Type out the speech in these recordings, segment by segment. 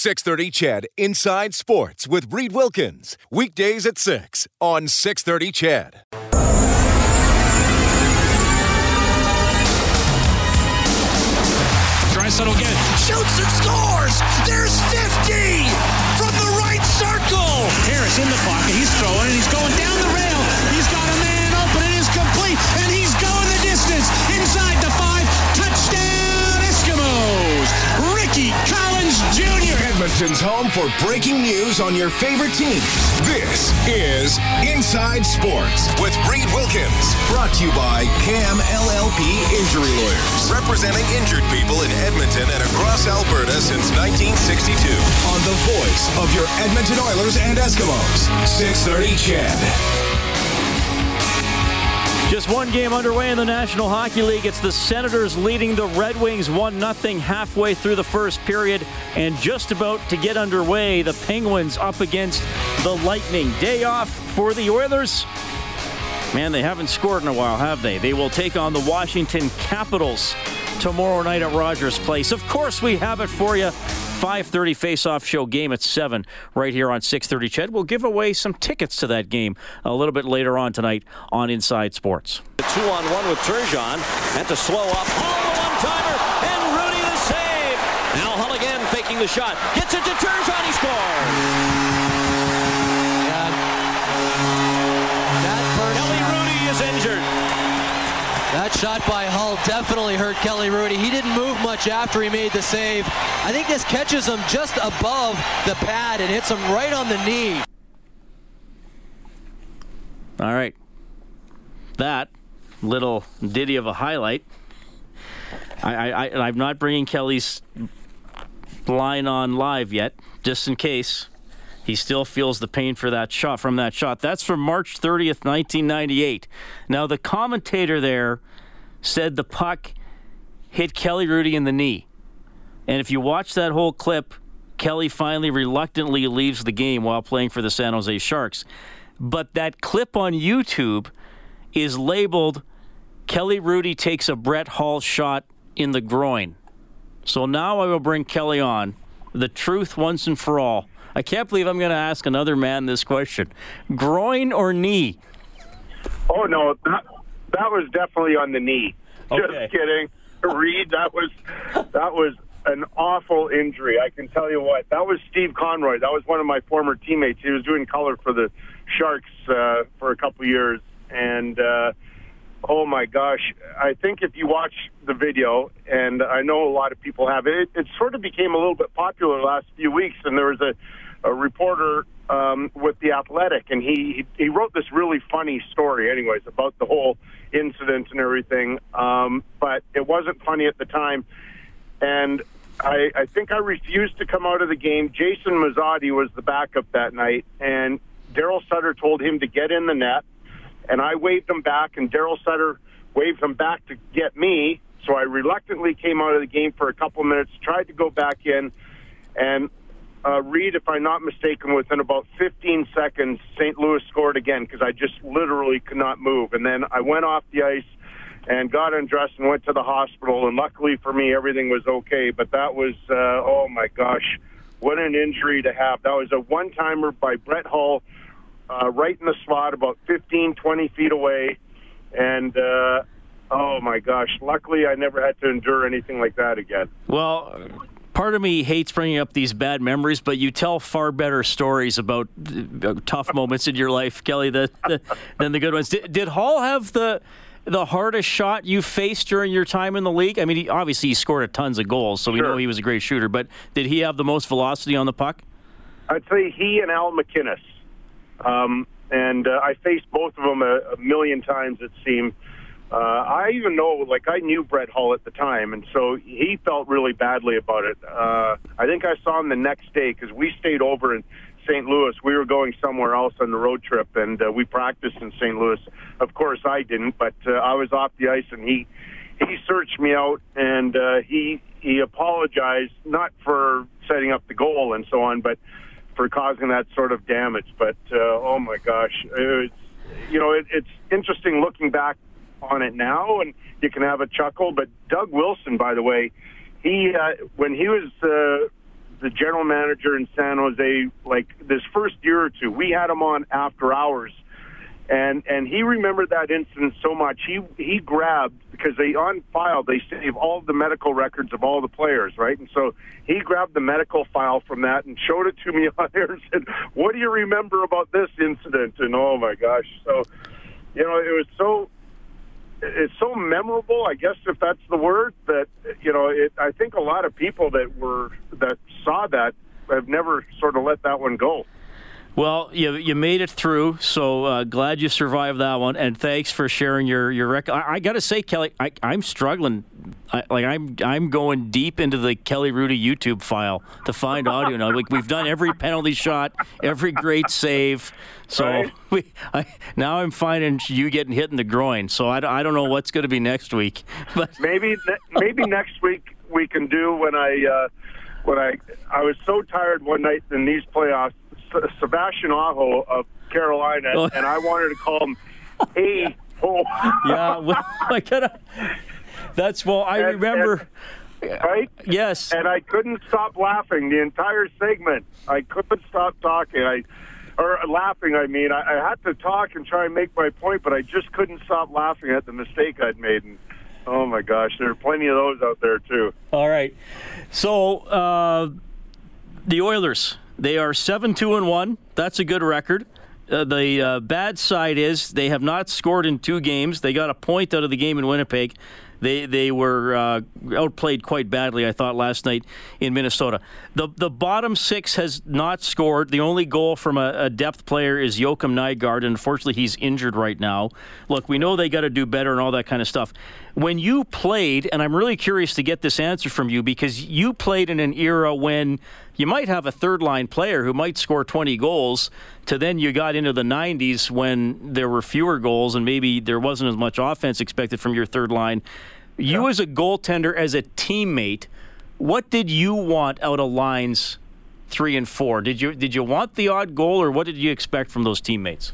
630 CHED Inside Sports with Reed Wilkins. Weekdays at 6 on 630 CHED. Draisaitl again. Shoots and scores! There's 50 from the right circle! Harris in the pocket. He's throwing and he's going down the rail. He's got a man open. It is complete. And he's going the distance inside the five. Touchdown Eskimos! Ricky Collins Jr. Edmonton's home for breaking news on your favorite teams. This is Inside Sports with Reed Wilkins. Brought to you by CAM LLP Injury Lawyers. Representing injured people in Edmonton and across Alberta since 1962. On the voice of your Edmonton Oilers and Eskimos. 630 CHED. Just one game underway in the National Hockey League. It's the Senators leading the Red Wings 1 0 halfway through the first period. And just about to get underway, the Penguins up against the Lightning. Day off for the Oilers. Man, they haven't scored in a while, have they? They will take on the Washington Capitals tomorrow night at Rogers Place. Of course, we have it for you. 5:30 face-off show game at 7 right here on 6:30 Ched. We'll give away some tickets to that game a little bit later on tonight on Inside Sports. The two on one with Turgeon. Had to slow up. Hull the one-timer and Hrudey the save. Now Hull again faking the shot. Gets it to Turgeon. Shot by Hull definitely hurt Kelly Hrudey. He didn't move much after he made the save. I think this catches him just above the pad and hits him right on the knee. All right. That little ditty of a highlight. I, I, I, I'm not bringing Kelly's line on live yet, just in case. He still feels the pain for that shot from that shot. That's from March 30th, 1998. Now the commentator there said the puck hit Kelly Hrudey in the knee. And if you watch that whole clip, Kelly finally reluctantly leaves the game while playing for the San Jose Sharks. But that clip on YouTube is labeled Kelly Hrudey takes a Brett Hull shot in the groin. So now I will bring Kelly on. The truth once and for all. I can't believe I'm going to ask another man this question. Groin or knee? Oh no, that that was definitely on the knee. Okay. Just kidding, Reed. That was that was an awful injury. I can tell you what. That was Steve Conroy. That was one of my former teammates. He was doing color for the Sharks uh, for a couple years, and uh, oh my gosh, I think if you watch the video, and I know a lot of people have it, it, sort of became a little bit popular the last few weeks, and there was a a reporter um, with the Athletic, and he he wrote this really funny story, anyways, about the whole incident and everything. Um, but it wasn't funny at the time, and I, I think I refused to come out of the game. Jason Mazzotti was the backup that night, and Daryl Sutter told him to get in the net, and I waved him back, and Daryl Sutter waved him back to get me. So I reluctantly came out of the game for a couple minutes, tried to go back in, and uh, Reed, if I'm not mistaken, within about 15 seconds, St. Louis scored again because I just literally could not move. And then I went off the ice and got undressed and went to the hospital. And luckily for me, everything was okay. But that was, uh, oh my gosh, what an injury to have. That was a one timer by Brett Hull uh, right in the slot, about 15, 20 feet away. And, uh, oh my gosh, luckily I never had to endure anything like that again. Well, part of me hates bringing up these bad memories, but you tell far better stories about uh, tough moments in your life, Kelly, than, than the good ones. Did, did Hull have the the hardest shot you faced during your time in the league? I mean, he, obviously he scored a tons of goals, so we Sure. know he was a great shooter. But did he have the most velocity on the puck? I'd say he and Al MacInnis. Um, and uh, I faced both of them a, a million times, it seemed. Uh, I even know, like, I knew Brett Hull at the time, and so he felt really badly about it. Uh, I think I saw him the next day because we stayed over in St. Louis. We were going somewhere else on the road trip, and uh, we practiced in St. Louis. Of course, I didn't, but uh, I was off the ice, and he he searched me out, and uh, he he apologized not for setting up the goal and so on, but for causing that sort of damage. But uh, oh my gosh, it's you know it, it's interesting looking back on it now, and you can have a chuckle. But Doug Wilson, by the way, he uh, when he was uh, the general manager in San Jose, like this first year or two. We had him on after hours, and and he remembered that incident so much. He he grabbed because they on file they save all the medical records of all the players, right? And so he grabbed the medical file from that and showed it to me on there and said, "What do you remember about this incident?" And oh my gosh, so you know it was so it's so memorable, I guess if that's the word, that you know, it, I think a lot of people that were that saw that have never sort of let that one go. Well, you you made it through, so uh, glad you survived that one, and thanks for sharing your your record. I, I got to say, Kelly, I, I'm struggling. I, like I'm I'm going deep into the Kelly Hrudey YouTube file to find audio now. Like we've done every penalty shot, every great save. So Right. we, I, now I'm finding you getting hit in the groin. So I, don't- I don't know what's going to be next week, but maybe maybe next week we can do when I uh, when I I was so tired one night in these playoffs. Sebastian Aho of Carolina, Oh. and I wanted to call him A. Ho. yeah, well, I gotta. That's well. I And- remember. right? yes. and I couldn't stop laughing the entire segment. I couldn't stop talking. I or laughing. I mean, I, I had to talk and try and make my point, but I just couldn't stop laughing at the mistake I'd made. And oh my gosh, there are plenty of those out there too. All right. So uh, the Oilers, they are seven two and one. That's a good record. Uh, the uh, bad side is they have not scored in two games. They got a point out of the game in Winnipeg. They they were uh, outplayed quite badly, I thought, last night in Minnesota. The the bottom six has not scored. The only goal from a, a depth player is Joakim Nygard, and unfortunately, he's injured right now. Look, we know they got to do better and all that kind of stuff. When you played, and I'm really curious to get this answer from you because you played in an era when you might have a third line player who might score 20 goals to then you got into the 90s when there were fewer goals and maybe there wasn't as much offense expected from your third line. You as a goaltender, as a teammate, what did you want out of lines three and four? Did you did you want the odd goal, or what did you expect from those teammates?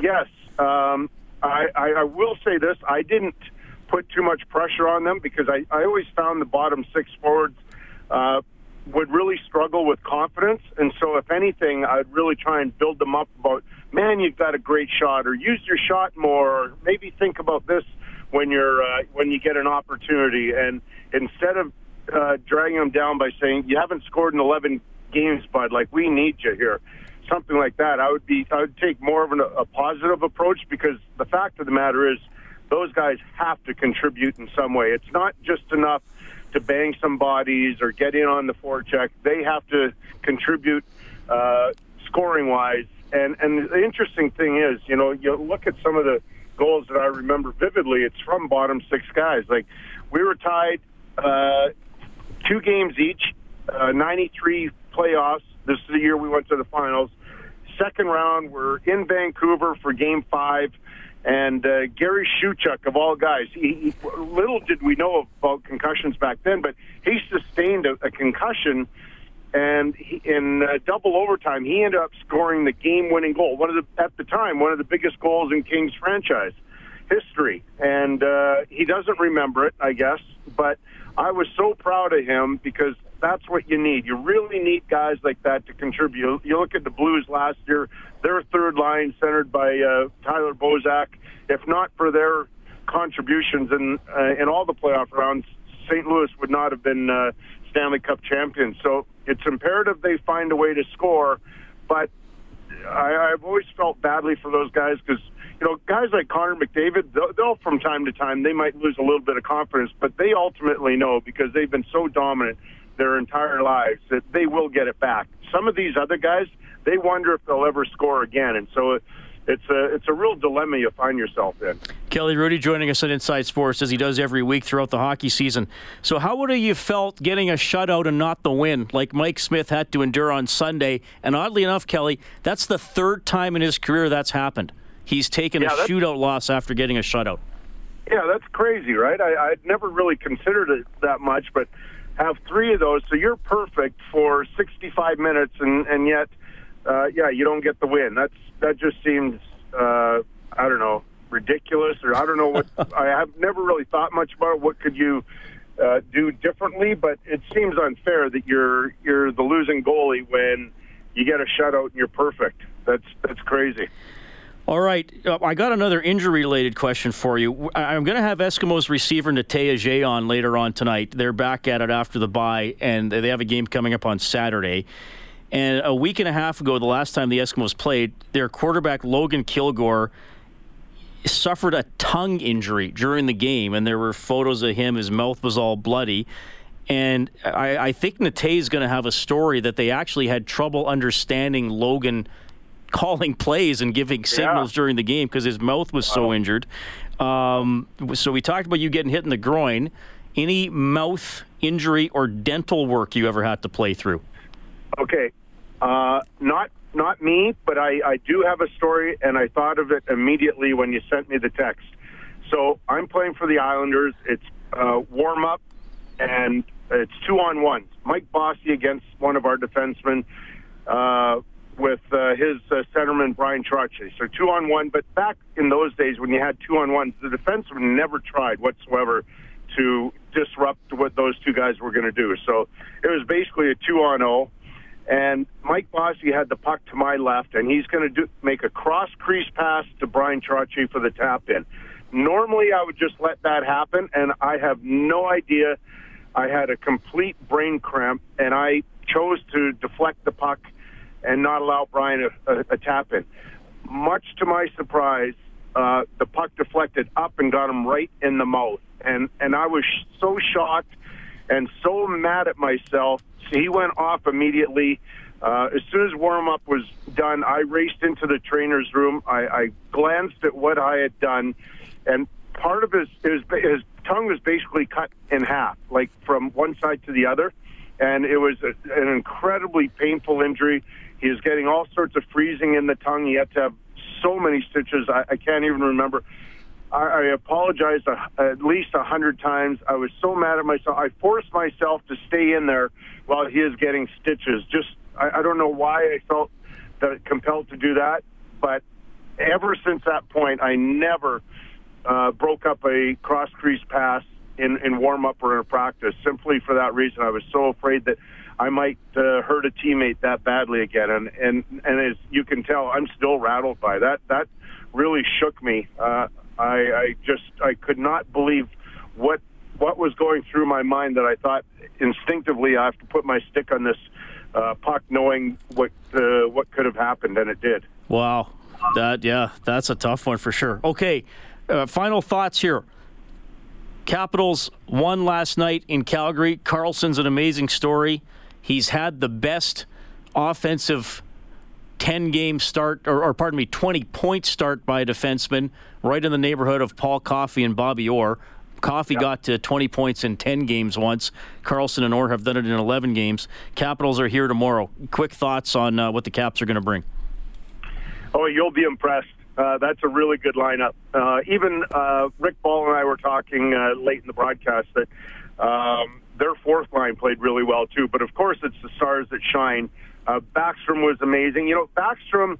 Yes, um, I, I, I will say this: I didn't put too much pressure on them because I, I always found the bottom six forwards uh, would really struggle with confidence, and so if anything, I'd really try and build them up about, man, you've got a great shot, or use your shot more, or maybe think about this when you're uh, when you get an opportunity, and instead of uh, dragging them down by saying you haven't scored in 11 games, bud, like we need you here something like that, I would be I would take more of an, a positive approach because the fact of the matter is those guys have to contribute in some way. It's not just enough to bang some bodies or get in on the forecheck. They have to contribute uh, scoring wise. And and the interesting thing is, you know, you look at some of the goals that I remember vividly. It's from bottom six guys. Like we were tied uh, two games each, uh, 93 playoffs. This is the year we went to the finals. Second round, we're in Vancouver for game five. And uh, Gary Shuchuk, of all guys, he, he, little did we know about concussions back then, but he sustained a, a concussion. And he, in uh, double overtime, he ended up scoring the game-winning goal. One of the at the time, one of the biggest goals in Kings franchise history. And uh, he doesn't remember it, I guess. But I was so proud of him because that's what you need. You really need guys like that to contribute. You look at the Blues last year; their third line, centered by uh, Tyler Bozak. If not for their contributions in uh, in all the playoff rounds, St. Louis would not have been uh, Stanley Cup champions. So it's imperative they find a way to score. But I, I've always felt badly for those guys because you know guys like Connor McDavid, they'll, they'll from time to time they might lose a little bit of confidence, but they ultimately know because they've been so dominant their entire lives that they will get it back. Some of these other guys, they wonder if they'll ever score again, and so it's a it's a real dilemma you find yourself in. Kelly Hrudey joining us on Inside Sports as he does every week throughout the hockey season. So, how would you felt getting a shutout and not the win, like Mike Smith had to endure on Sunday? And oddly enough, Kelly, that's the third time in his career that's happened. He's taken Yeah, a shootout loss after getting a shutout. Yeah, that's crazy, right? I, I'd never really considered it that much, but have three of those, so you're perfect for 65 minutes, and and yet, uh, yeah, you don't get the win. That's that just seems, uh, I don't know, ridiculous, or I don't know what. I have never really thought much about it. what could you uh, do differently. But it seems unfair that you're you're the losing goalie when you get a shutout and you're perfect. That's that's crazy. All right, uh, I got another injury-related question for you. I'm going to have Eskimos receiver Natey Adjei on later on tonight. They're back at it after the bye, and they have a game coming up on Saturday. And a week and a half ago, the last time the Eskimos played, their quarterback Logan Kilgore suffered a tongue injury during the game, and there were photos of him. His mouth was all bloody. And I, I think Nate is going to have a story that they actually had trouble understanding Logan calling plays and giving signals during the game because his mouth was so injured. Um, so we talked about you getting hit in the groin. Any mouth injury or dental work you ever had to play through? Okay, uh, not not me, but I, I do have a story, and I thought of it immediately when you sent me the text. So I'm playing for the Islanders. It's uh, warm up, and it's two on one. Mike Bossy against one of our defensemen. Uh, with uh, his uh, centerman Bryan Trottier. So two on one. But back in those days when you had two on ones, the defenseman never tried whatsoever to disrupt what those two guys were going to do. So it was basically a two on zero. And Mike Bossy had the puck to my left, and he's going to make a cross crease pass to Bryan Trottier for the tap in. Normally, I would just let that happen, and I have no idea. I had a complete brain cramp, and I chose to deflect the puck and not allow Bryan a, a, a tap in. Much to my surprise, uh, the puck deflected up and got him right in the mouth, and and I was so shocked and so mad at myself. So he went off immediately. Uh, as soon as warm up was done, I raced into the trainer's room. I, I glanced at what I had done, and part of his, his his tongue was basically cut in half, like from one side to the other, and it was a, an incredibly painful injury. He was getting all sorts of freezing in the tongue. He had to have so many stitches. I, I can't even remember. I, I apologized a, at least a hundred times. I was so mad at myself. I forced myself to stay in there while he is getting stitches. Just I, I don't know why I felt that compelled to do that, but ever since that point, I never uh, broke up a cross crease pass in, in warm up or in practice. Simply for that reason, I was so afraid that I might uh, hurt a teammate that badly again. And and and as you can tell, I'm still rattled by that. That really shook me. Uh, I, I just I could not believe what what was going through my mind that I thought instinctively I have to put my stick on this uh, puck, knowing what uh, what could have happened, and it did. Wow, that yeah, that's a tough one for sure. Okay, uh, final thoughts here. Capitals won last night in Calgary. Carlson's an amazing story. He's had the best offensive 10 game start, or, or, pardon me, 20 point start by a defenseman, right in the neighborhood of Paul Coffey and Bobby Orr. Coffey got to 20 points in 10 games once. Carlson and Orr have done it in 11 games. Capitals are here tomorrow. Quick thoughts on uh, what the Caps are going to bring. Oh, you'll be impressed. Uh, that's a really good lineup. Uh, even uh, Rick Ball and I were talking uh, late in the broadcast that um, their fourth line played really well too. But of course, it's the stars that shine. Uh, Backstrom was amazing. You know, Backstrom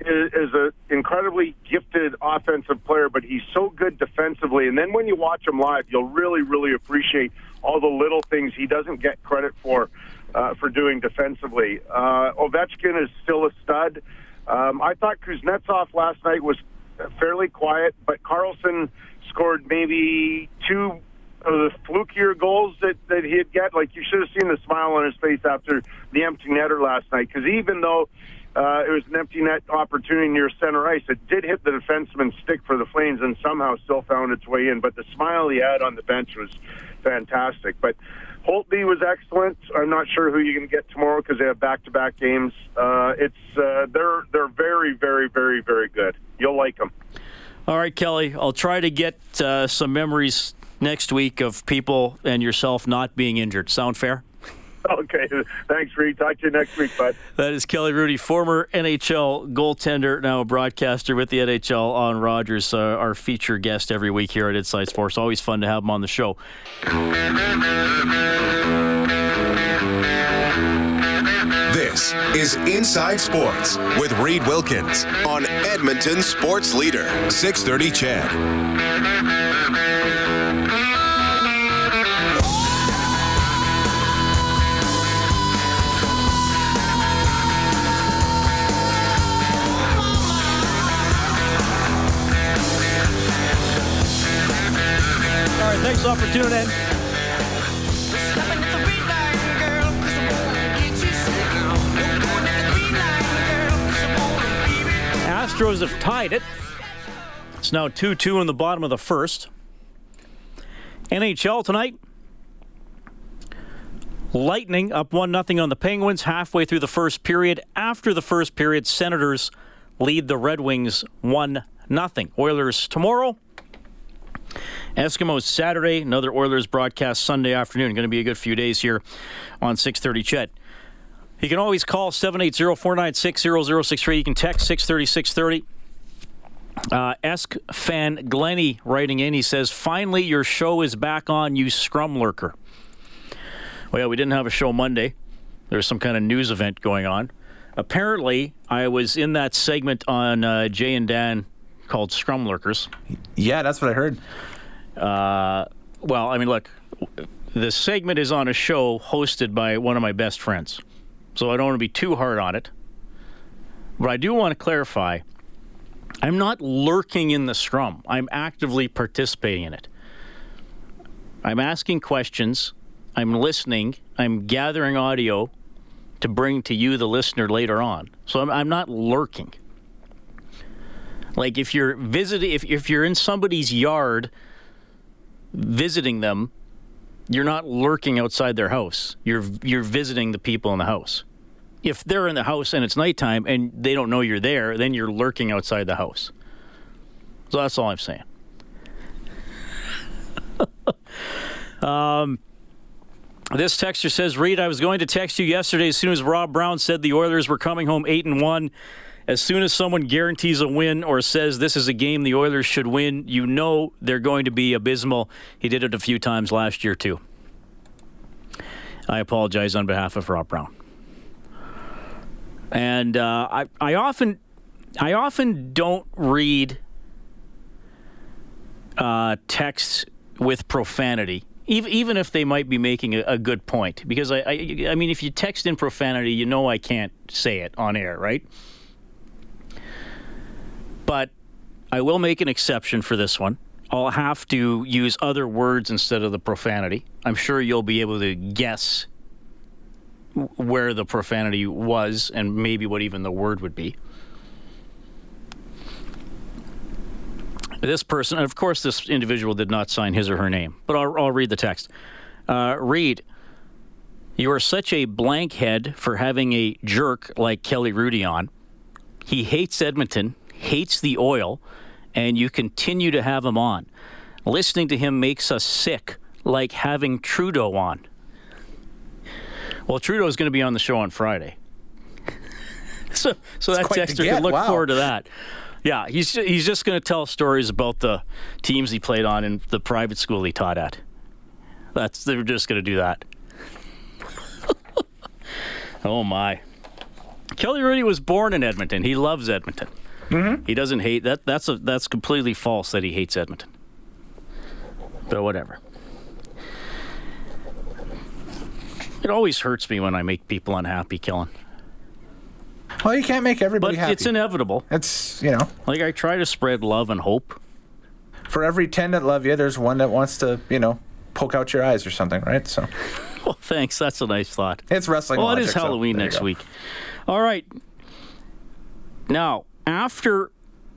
is, is an incredibly gifted offensive player, but he's so good defensively. And then when you watch him live, you'll really, really appreciate all the little things he doesn't get credit for uh, for doing defensively. Uh, Ovechkin is still a stud. Um, I thought Kuznetsov last night was fairly quiet, but Carlson scored maybe two the flukier goals that, that he'd get. Like, you should have seen the smile on his face after the empty netter last night. Because even though uh, it was an empty net opportunity near center ice, it did hit the defenseman's stick for the Flames and somehow still found its way in. But the smile he had on the bench was fantastic. But Holtby was excellent. I'm not sure who you're going to get tomorrow because they have back-to-back games. Uh, it's uh, they're they're very very very very good. You'll like them. All right, Kelly. I'll try to get uh, some memories next week of people and yourself not being injured. Sound fair? Okay. Thanks, Reed. Talk to you next week, bud. That is Kelly Hrudey, former NHL goaltender, now a broadcaster with the NHL on Rogers, uh, our feature guest every week here at Inside Sports. Always fun to have him on the show. This is Inside Sports with Reed Wilkins on Edmonton Sports Leader, 630 CHED. Thanks a lot for tuning in. Astros have tied it. It's now 2 2 in the bottom of the first. NHL tonight. Lightning up 1 0 on the Penguins halfway through the first period. After the first period, Senators lead the Red Wings 1 0. Oilers tomorrow. Eskimos Saturday. Another Oilers broadcast Sunday afternoon. Going to be a good few days here on 630 CHED. You can always call 780-496-0063. You can text 630-630. Uh, Esk fan Glenny writing in, he says, Finally, your show is back on, you scrum lurker. Well, we didn't have a show Monday. There was some kind of news event going on. Apparently, I was in that segment on uh, Jay and Dan called Scrum Lurkers. Yeah, that's what I heard. Uh, well, I mean, look, the segment is on a show hosted by one of my best friends. So I don't want to be too hard on it. But I do want to clarify I'm not lurking in the scrum, I'm actively participating in it. I'm asking questions, I'm listening, I'm gathering audio to bring to you, the listener, later on. So I'm, I'm not lurking. Like if you're visiting, if, if you're in somebody's yard visiting them, you're not lurking outside their house. You're you're visiting the people in the house. If they're in the house and it's nighttime and they don't know you're there, then you're lurking outside the house. So that's all I'm saying. um, this texter says, "Reed, I was going to text you yesterday as soon as Rob Brown said the Oilers were coming home eight and one." As soon as someone guarantees a win or says this is a game the Oilers should win, you know they're going to be abysmal. He did it a few times last year, too. I apologize on behalf of Rob Brown. And uh, I, I often, I often don't read uh, texts with profanity, even even if they might be making a, a good point. Because I, I, I mean, if you text in profanity, you know I can't say it on air, right? But I will make an exception for this one. I'll have to use other words instead of the profanity. I'm sure you'll be able to guess where the profanity was and maybe what even the word would be. This person, of course, this individual did not sign his or her name, but I'll, I'll read the text. Uh, read, you are such a blank head for having a jerk like Kelly Hrudey on. He hates Edmonton hates the oil, and you continue to have him on. Listening to him makes us sick, like having Trudeau on. Well, Trudeau is going to be on the show on Friday. so, so that texter can look wow. forward to that. Yeah, he's he's just going to tell stories about the teams he played on and the private school he taught at. That's they're just going to do that. oh my. Kelly Hrudey was born in Edmonton. He loves Edmonton. Mm-hmm. He doesn't hate that. That's a, that's completely false that he hates Edmonton. But whatever. It always hurts me when I make people unhappy, Killen. Well, you can't make everybody but happy. It's inevitable. It's you know. Like I try to spread love and hope. For every ten that love you, there's one that wants to, you know, poke out your eyes or something, right? So. Well, thanks. That's a nice thought. It's wrestling. Well, logic, it is Halloween so next week. All right. Now, after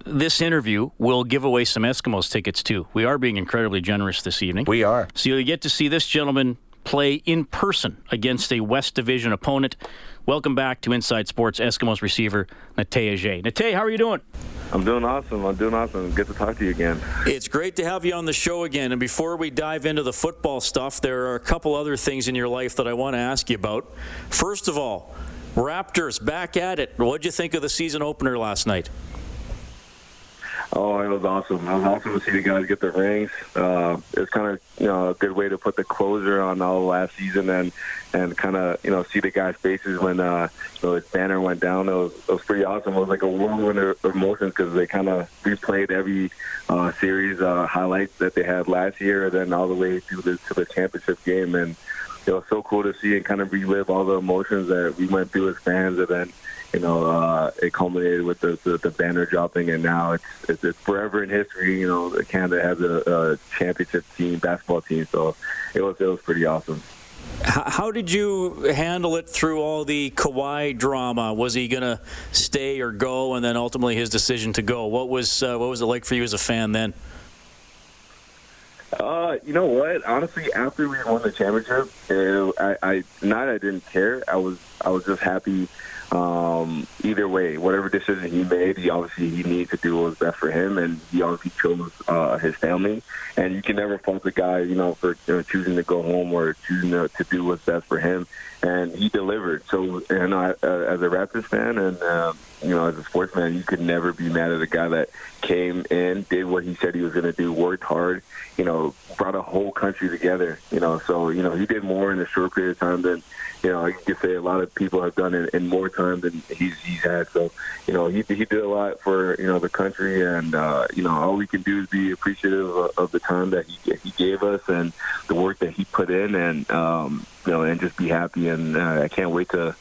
this interview, we'll give away some Eskimos tickets too. We are being incredibly generous this evening. We are. So you'll get to see this gentleman play in person against a West Division opponent. Welcome back to Inside Sports Eskimos receiver Natey Adjei. Natey, how are you doing? I'm doing awesome. I'm doing awesome. Good to talk to you again. It's great to have you on the show again. And before we dive into the football stuff, there are a couple other things in your life that I want to ask you about. First of all, Raptors back at it. What did you think of the season opener last night? Oh, it was awesome. It was awesome to see the guys get their rings. Uh, it's kind of you know a good way to put the closure on all last season and and kind of you know see the guys' faces when uh, you know, his banner went down. It was, it was pretty awesome. It was like a whirlwind of emotions because they kind of replayed every uh, series uh, highlights that they had last year, and then all the way through the, to the championship game and it was so cool to see and kind of relive all the emotions that we went through as fans, and then you know uh, it culminated with the, the the banner dropping, and now it's it's, it's forever in history. You know, Canada has a, a championship team, basketball team, so it was it was pretty awesome. How did you handle it through all the Kawhi drama? Was he going to stay or go, and then ultimately his decision to go? What was uh, what was it like for you as a fan then? Uh, you know what? Honestly, after we won the championship, it, I, I not I didn't care. I was I was just happy. Um, either way, whatever decision he made, he obviously he needed to do what was best for him, and he obviously chose uh, his family. And you can never fault the guy, you know, for you know, choosing to go home or choosing to, to do what's best for him. And he delivered. So, and I, uh, as a Raptors fan, and uh, you know, as a sportsman, you could never be mad at a guy that came in, did what he said he was going to do, worked hard, you know, brought a whole country together. You know, so you know he did more in a short period of time than you know, I could say a lot of people have done it in more time than he's he's had. So, you know, he he did a lot for you know the country, and uh, you know, all we can do is be appreciative of, of the time that he he gave us and the work that he put in, and um, you know, and just be happy. And uh, I can't wait to,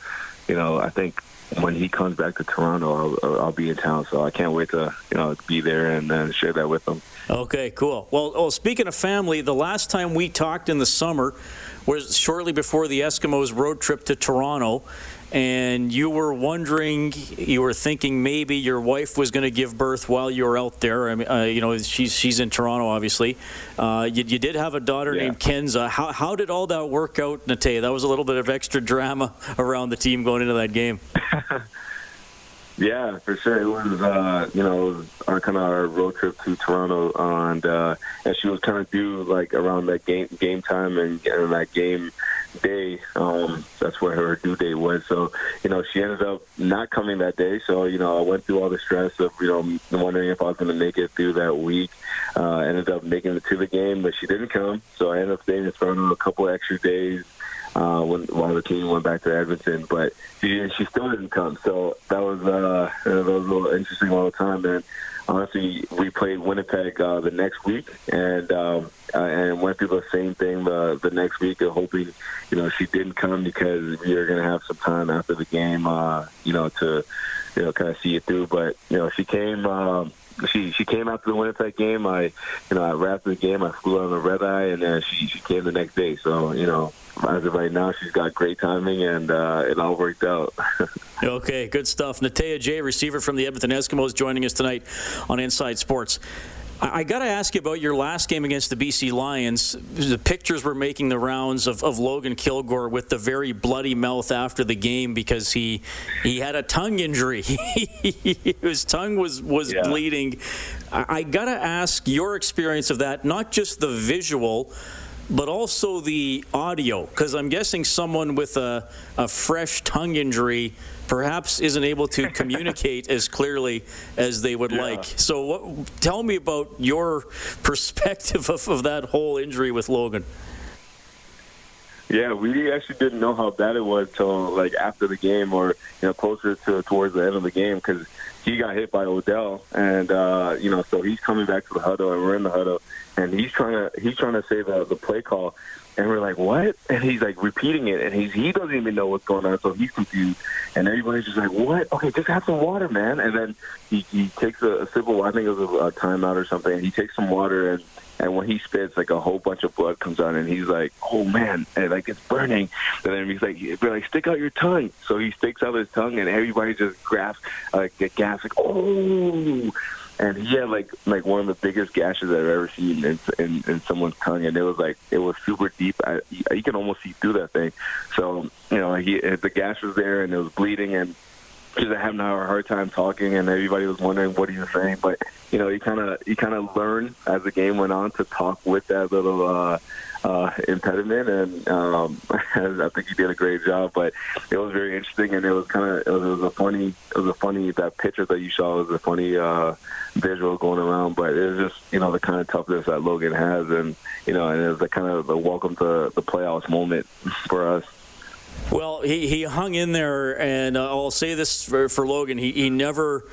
you know, I think when he comes back to Toronto, I'll, I'll be in town. So I can't wait to you know be there and uh, share that with him. Okay, cool. Well, well, speaking of family, the last time we talked in the summer was shortly before the Eskimos road trip to Toronto, and you were wondering, you were thinking maybe your wife was going to give birth while you were out there. I mean, uh, you know, she's she's in Toronto, obviously. Uh, you, you, did have a daughter yeah. named Kenza. How how did all that work out, Nate? That was a little bit of extra drama around the team going into that game. Yeah, for sure. It was, uh, you know, our kind of our road trip to Toronto, and uh, and she was kind of due like around that game game time and, and that game day. Um, that's where her due date was. So, you know, she ended up not coming that day. So, you know, I went through all the stress of, you know, wondering if I was going to make it through that week. Uh, ended up making it to the game, but she didn't come. So I ended up staying in Toronto a couple extra days uh, when while the team went back to Edmonton, but she she still didn't come. So that was uh, that was a little interesting all the time. And honestly, we played Winnipeg uh, the next week, and um, uh, and went through the same thing the the next week, of hoping you know she didn't come because we were going to have some time after the game, uh, you know, to you know kind of see it through. But you know, she came. Um, she she came after the Winnipeg game. I, you know, I wrapped the game. I flew on the red eye, and then she she came the next day. So you know, as of right now, she's got great timing, and uh, it all worked out. okay, good stuff. Natey Adjei, receiver from the Edmonton Eskimos, joining us tonight on Inside Sports. I, got to ask you about your last game against the BC Lions. The pictures were making the rounds of, of Logan Kilgore with the very bloody mouth after the game because he he had a tongue injury. His tongue was was yeah. bleeding. I, I got to ask your experience of that, not just the visual but also the audio, because I'm guessing someone with a, a fresh tongue injury perhaps isn't able to communicate as clearly as they would yeah. like. So, what, tell me about your perspective of, of that whole injury with Logan. Yeah, we actually didn't know how bad it was till like after the game, or you know, closer to towards the end of the game, because he got hit by Odell, and uh, you know, so he's coming back to the huddle, and we're in the huddle, and he's trying to he's trying to say the the play call, and we're like, what? And he's like repeating it, and he's he doesn't even know what's going on, so he's confused, and everybody's just like, what? Okay, just have some water, man. And then he he takes a, a sip of I think it was a, a timeout or something, and he takes some water and. And when he spits, like a whole bunch of blood comes out, and he's like, "Oh man!" And like it's burning. And then he's like, "But like, stick out your tongue." So he sticks out his tongue, and everybody just grasps, like, get gas, like, "Oh!" And he had like like one of the biggest gashes I've ever seen in, in in someone's tongue, and it was like it was super deep. I, you can almost see through that thing. So you know, he the gash was there, and it was bleeding, and just having a hard time talking, and everybody was wondering what he was saying. But you know, you kind of you kind of learn as the game went on to talk with that little uh, uh, impediment, and um, I think he did a great job. But it was very interesting, and it was kind of it, it was, a funny it was a funny that picture that you saw was a funny uh, visual going around. But it was just you know the kind of toughness that Logan has, and you know, and it was the kind of the welcome to the playoffs moment for us. Well, he, he hung in there, and uh, I'll say this for, for Logan: he, he never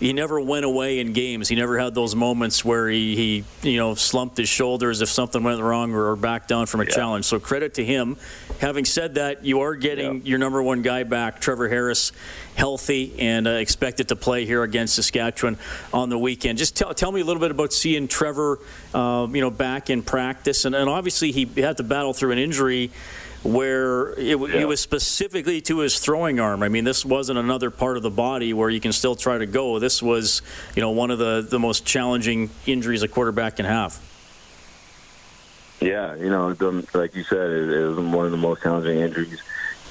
he never went away in games. He never had those moments where he, he you know slumped his shoulders if something went wrong or, or backed down from a yeah. challenge. So credit to him. Having said that, you are getting yeah. your number one guy back, Trevor Harris, healthy and uh, expected to play here against Saskatchewan on the weekend. Just tell, tell me a little bit about seeing Trevor, uh, you know, back in practice, and, and obviously he had to battle through an injury where it, yeah. it, was specifically to his throwing arm. I mean, this wasn't another part of the body where you can still try to go. This was, you know, one of the, the most challenging injuries a quarterback can have. Yeah, you know, like you said, it, it was one of the most challenging injuries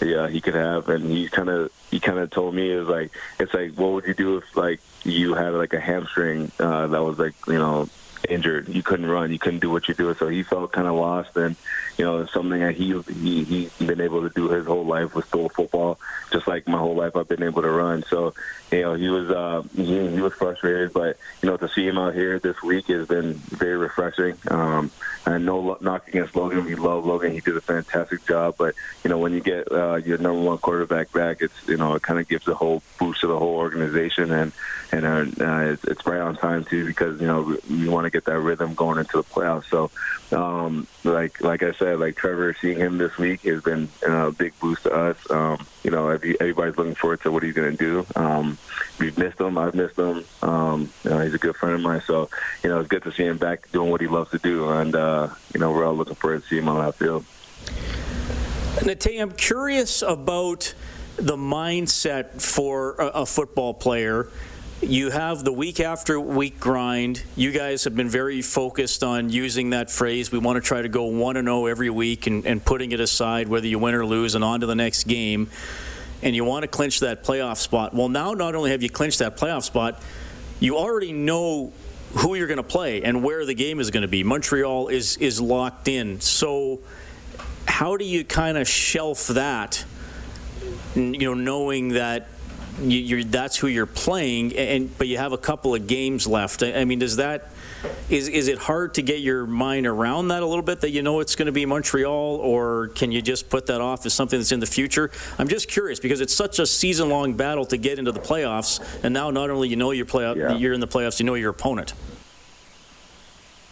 yeah he could have and he kind of he kind of told me it was like it's like what would you do if like you had like a hamstring uh that was like you know injured. You couldn't run. You couldn't do what you do. So he felt kind of lost. And you know, something that he he he's been able to do his whole life was throw football. Just like my whole life, I've been able to run. So you know, he was uh, he, he was frustrated. But you know, to see him out here this week has been very refreshing. Um, and no knock against Logan. We love Logan. He did a fantastic job. But you know, when you get uh, your number one quarterback back, it's you know, it kind of gives a whole boost to the whole organization. And and uh, it's, it's right on time too because you know we want to get that rhythm going into the playoffs. So, um, like like I said, like Trevor, seeing him this week has been a big boost to us. Um, you know, everybody's looking forward to what he's going to do. Um, we've missed him. I've missed him. Um, you know, he's a good friend of mine. So, you know, it's good to see him back doing what he loves to do. And uh, you know, we're all looking forward to see him on that field. Nate, I'm curious about the mindset for a, a football player you have the week after week grind. You guys have been very focused on using that phrase. We want to try to go 1 0 every week and, and putting it aside, whether you win or lose, and on to the next game. And you want to clinch that playoff spot. Well, now not only have you clinched that playoff spot, you already know who you're going to play and where the game is going to be. Montreal is, is locked in. So, how do you kind of shelf that, you know, knowing that you, that's who you're playing, and but you have a couple of games left. I, I mean, does that is is it hard to get your mind around that a little bit that you know it's going to be Montreal, or can you just put that off as something that's in the future? I'm just curious because it's such a season-long battle to get into the playoffs, and now not only you know your playoff, yeah. you're in the playoffs, you know your opponent.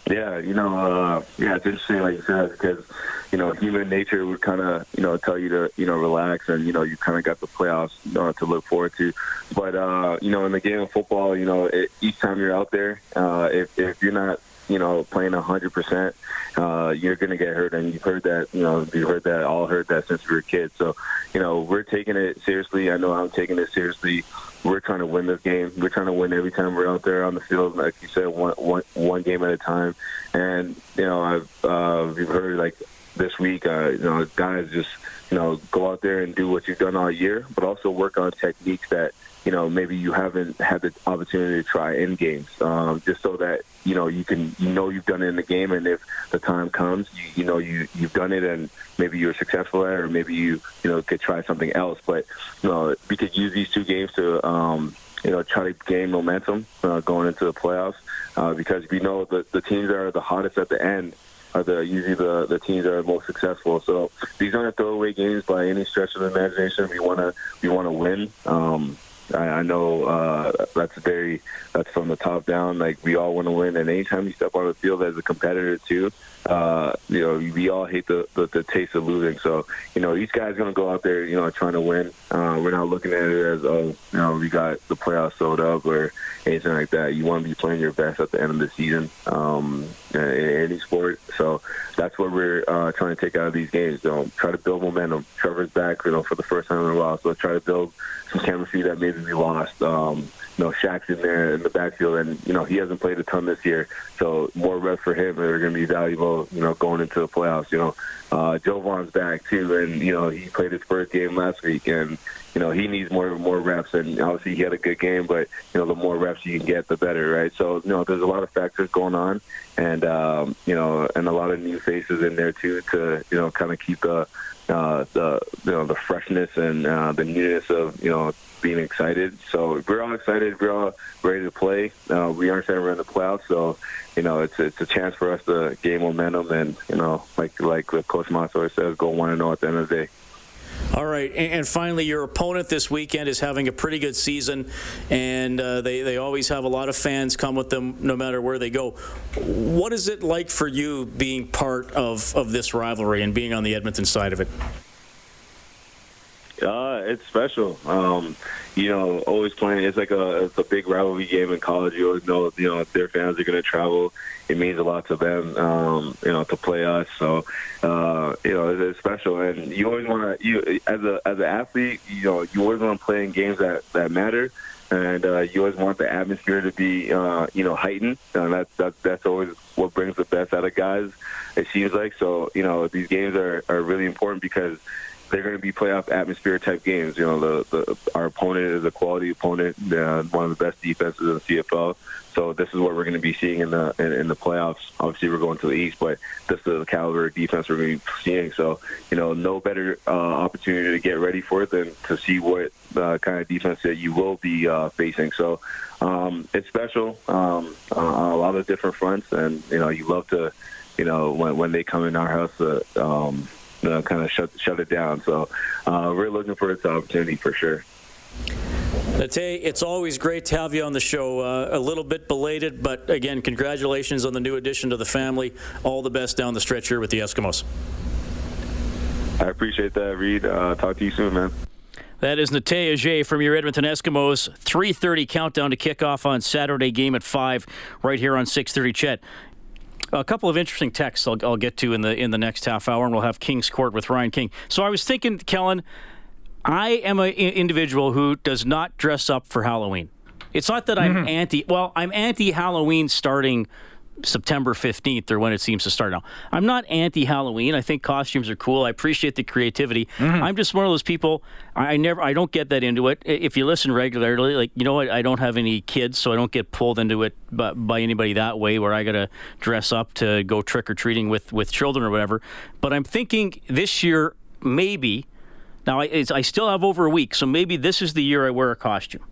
Yeah, you know, uh, yeah, it's interesting, like you said, because you know, human nature would kind of, you know, tell you to, you know, relax, and you know, you kind of got the playoffs uh, to look forward to. But uh, you know, in the game of football, you know, it, each time you're out there, uh, if if you're not you know, playing hundred percent, uh, you're gonna get hurt, and you've heard that, you know, you've heard that, all heard that since we were kids. So, you know, we're taking it seriously. I know I'm taking it seriously we're trying to win this game. We're trying to win every time we're out there on the field. Like you said, one one one game at a time. And you know, I've uh, we've heard like this week, uh, you know, guys just you know go out there and do what you've done all year, but also work on techniques that you know maybe you haven't had the opportunity to try in games, um, just so that you know you can you know you've done it in the game, and if the time comes, you, you know you you've done it, and maybe you're successful at, it, or maybe you you know could try something else. But you know we could use these two games to. Um, you know, try to gain momentum uh, going into the playoffs uh, because we know that the teams that are the hottest at the end are the usually the, the teams that are most successful. So these aren't throwaway games by any stretch of the imagination. We want to we want to win. Um, I, I know uh, that's very that's from the top down. Like we all want to win, and anytime you step on the field as a competitor too, uh, you know we all hate the, the the taste of losing. So you know these guys gonna go out there, you know, trying to win. Uh, we're not looking at it as oh, you know, we got the playoffs sold up or anything like that. You want to be playing your best at the end of the season um, in any sport. So that's what we're uh, trying to take out of these games. You know, try to build momentum. Trevor's back, you know, for the first time in a while. So try to build some chemistry that maybe we lost. Um, you know, Shaq's in there in the backfield, and you know he hasn't played a ton this year, so more reps for him are going to be valuable. You know, going into the playoffs. You know, uh, Jovan's back too, and you know he played his first game last week, and you know he needs more more reps. And obviously he had a good game, but you know the more reps you can get, the better, right? So you know there's a lot of factors going on, and um, you know, and a lot of new faces in there too to you know kind of keep the uh, the you know the freshness and uh, the newness of you know being excited. So we're all excited. We're all ready to play. Uh, we understand we're in the playoffs, so you know it's it's a chance for us to gain momentum and you know like like Coach always says, go one and zero at the end of the day. All right, and, finally, your opponent this weekend is having a pretty good season, and uh, they they always have a lot of fans come with them no matter where they go. What is it like for you being part of of this rivalry and being on the Edmonton side of it? Uh, it's special. Um, you know, always playing. It's like a it's a big rivalry game in college. You always know, you know, if their fans are going to travel, it means a lot to them. Um, you know, to play us. So, uh, you know, it's, it's special. And you always want to, you as a as an athlete, you know, you always want to play in games that that matter. And uh, you always want the atmosphere to be, uh, you know, heightened. And that's that's that's always what brings the best out of guys. It seems like so. You know, these games are are really important because they're going to be playoff atmosphere type games. You know, the, the our opponent is a quality opponent, uh, one of the best defenses in the CFL. So this is what we're going to be seeing in the in, in the playoffs. Obviously, we're going to the East, but this is the caliber of defense we're going to be seeing. So you know, no better uh, opportunity to get ready for it than to see what uh, kind of defense that you will be uh, facing. So um, it's special um, on a lot of different fronts, and you know, you love to, you know, when when they come in our house. Uh, um, you know, kind of shut shut it down. So uh, we're looking for this opportunity for sure. Nate, it's always great to have you on the show. Uh, a little bit belated, but again, congratulations on the new addition to the family. All the best down the stretch here with the Eskimos. I appreciate that, Reed. Uh, talk to you soon, man. That is Nate Adjei from your Edmonton Eskimos. 3.30 countdown to kickoff on Saturday game at 5 right here on 6.30 CHED a couple of interesting texts I'll, I'll, get to in the in the next half hour, and we'll have King's Court with Ryan King. So I was thinking, Kellen, I am an individual who does not dress up for Halloween. It's not that I'm mm-hmm. anti. Well, I'm anti Halloween starting September 15th or when it seems to start now. I'm not anti Halloween. I think costumes are cool. I appreciate the creativity. Mm-hmm. I'm just one of those people I never I don't get that into it. If you listen regularly, like you know what, I don't have any kids, so I don't get pulled into it by, by anybody that way where I got to dress up to go trick or treating with with children or whatever. But I'm thinking this year maybe now I, I still have over a week, so maybe this is the year I wear a costume.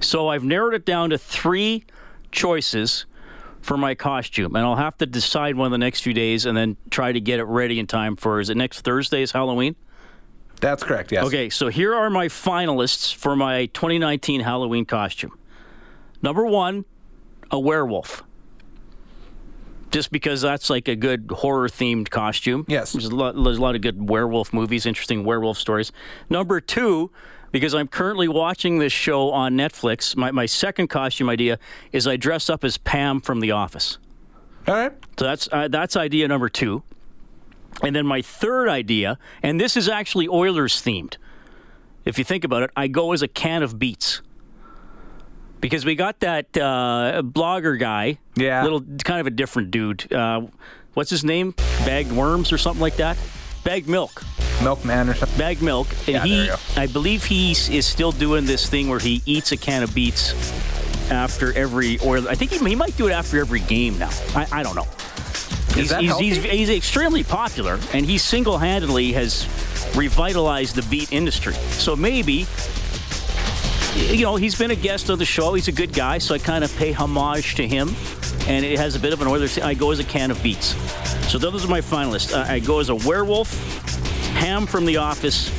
So I've narrowed it down to three choices for my costume, and I'll have to decide one of the next few days, and then try to get it ready in time for. Is it next Thursday's Halloween? That's correct. Yes. Okay, so here are my finalists for my 2019 Halloween costume. Number one, a werewolf. Just because that's like a good horror themed costume. Yes. There's a, lot, there's a lot of good werewolf movies, interesting werewolf stories. Number two, because I'm currently watching this show on Netflix. My, my second costume idea is I dress up as Pam from The Office. All right. So that's uh, that's idea number two. And then my third idea, and this is actually Oilers themed. If you think about it, I go as a can of beets. Because we got that uh, blogger guy, yeah, little kind of a different dude. Uh, what's his name? Bagged worms or something like that. Bagged milk. Milkman or something. Bag milk. And yeah, he, I believe he is still doing this thing where he eats a can of beets after every, or I think he, he might do it after every game now. I, I don't know. He's, he's, he's, he's, extremely popular, and he single handedly has revitalized the beet industry. So maybe, you know, he's been a guest of the show. He's a good guy, so I kind of pay homage to him. And it has a bit of an Oilers. I go as a can of beets. So those are my finalists. Uh, I go as a werewolf, ham from The Office,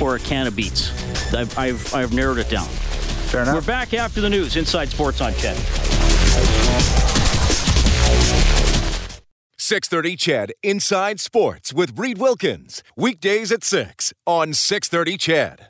or a can of beets. I've, I've, I've narrowed it down. Fair enough. We're back after the news. Inside Sports on CHED. 630 CHED Inside Sports with Reed Wilkins. Weekdays at 6 on 630 CHED.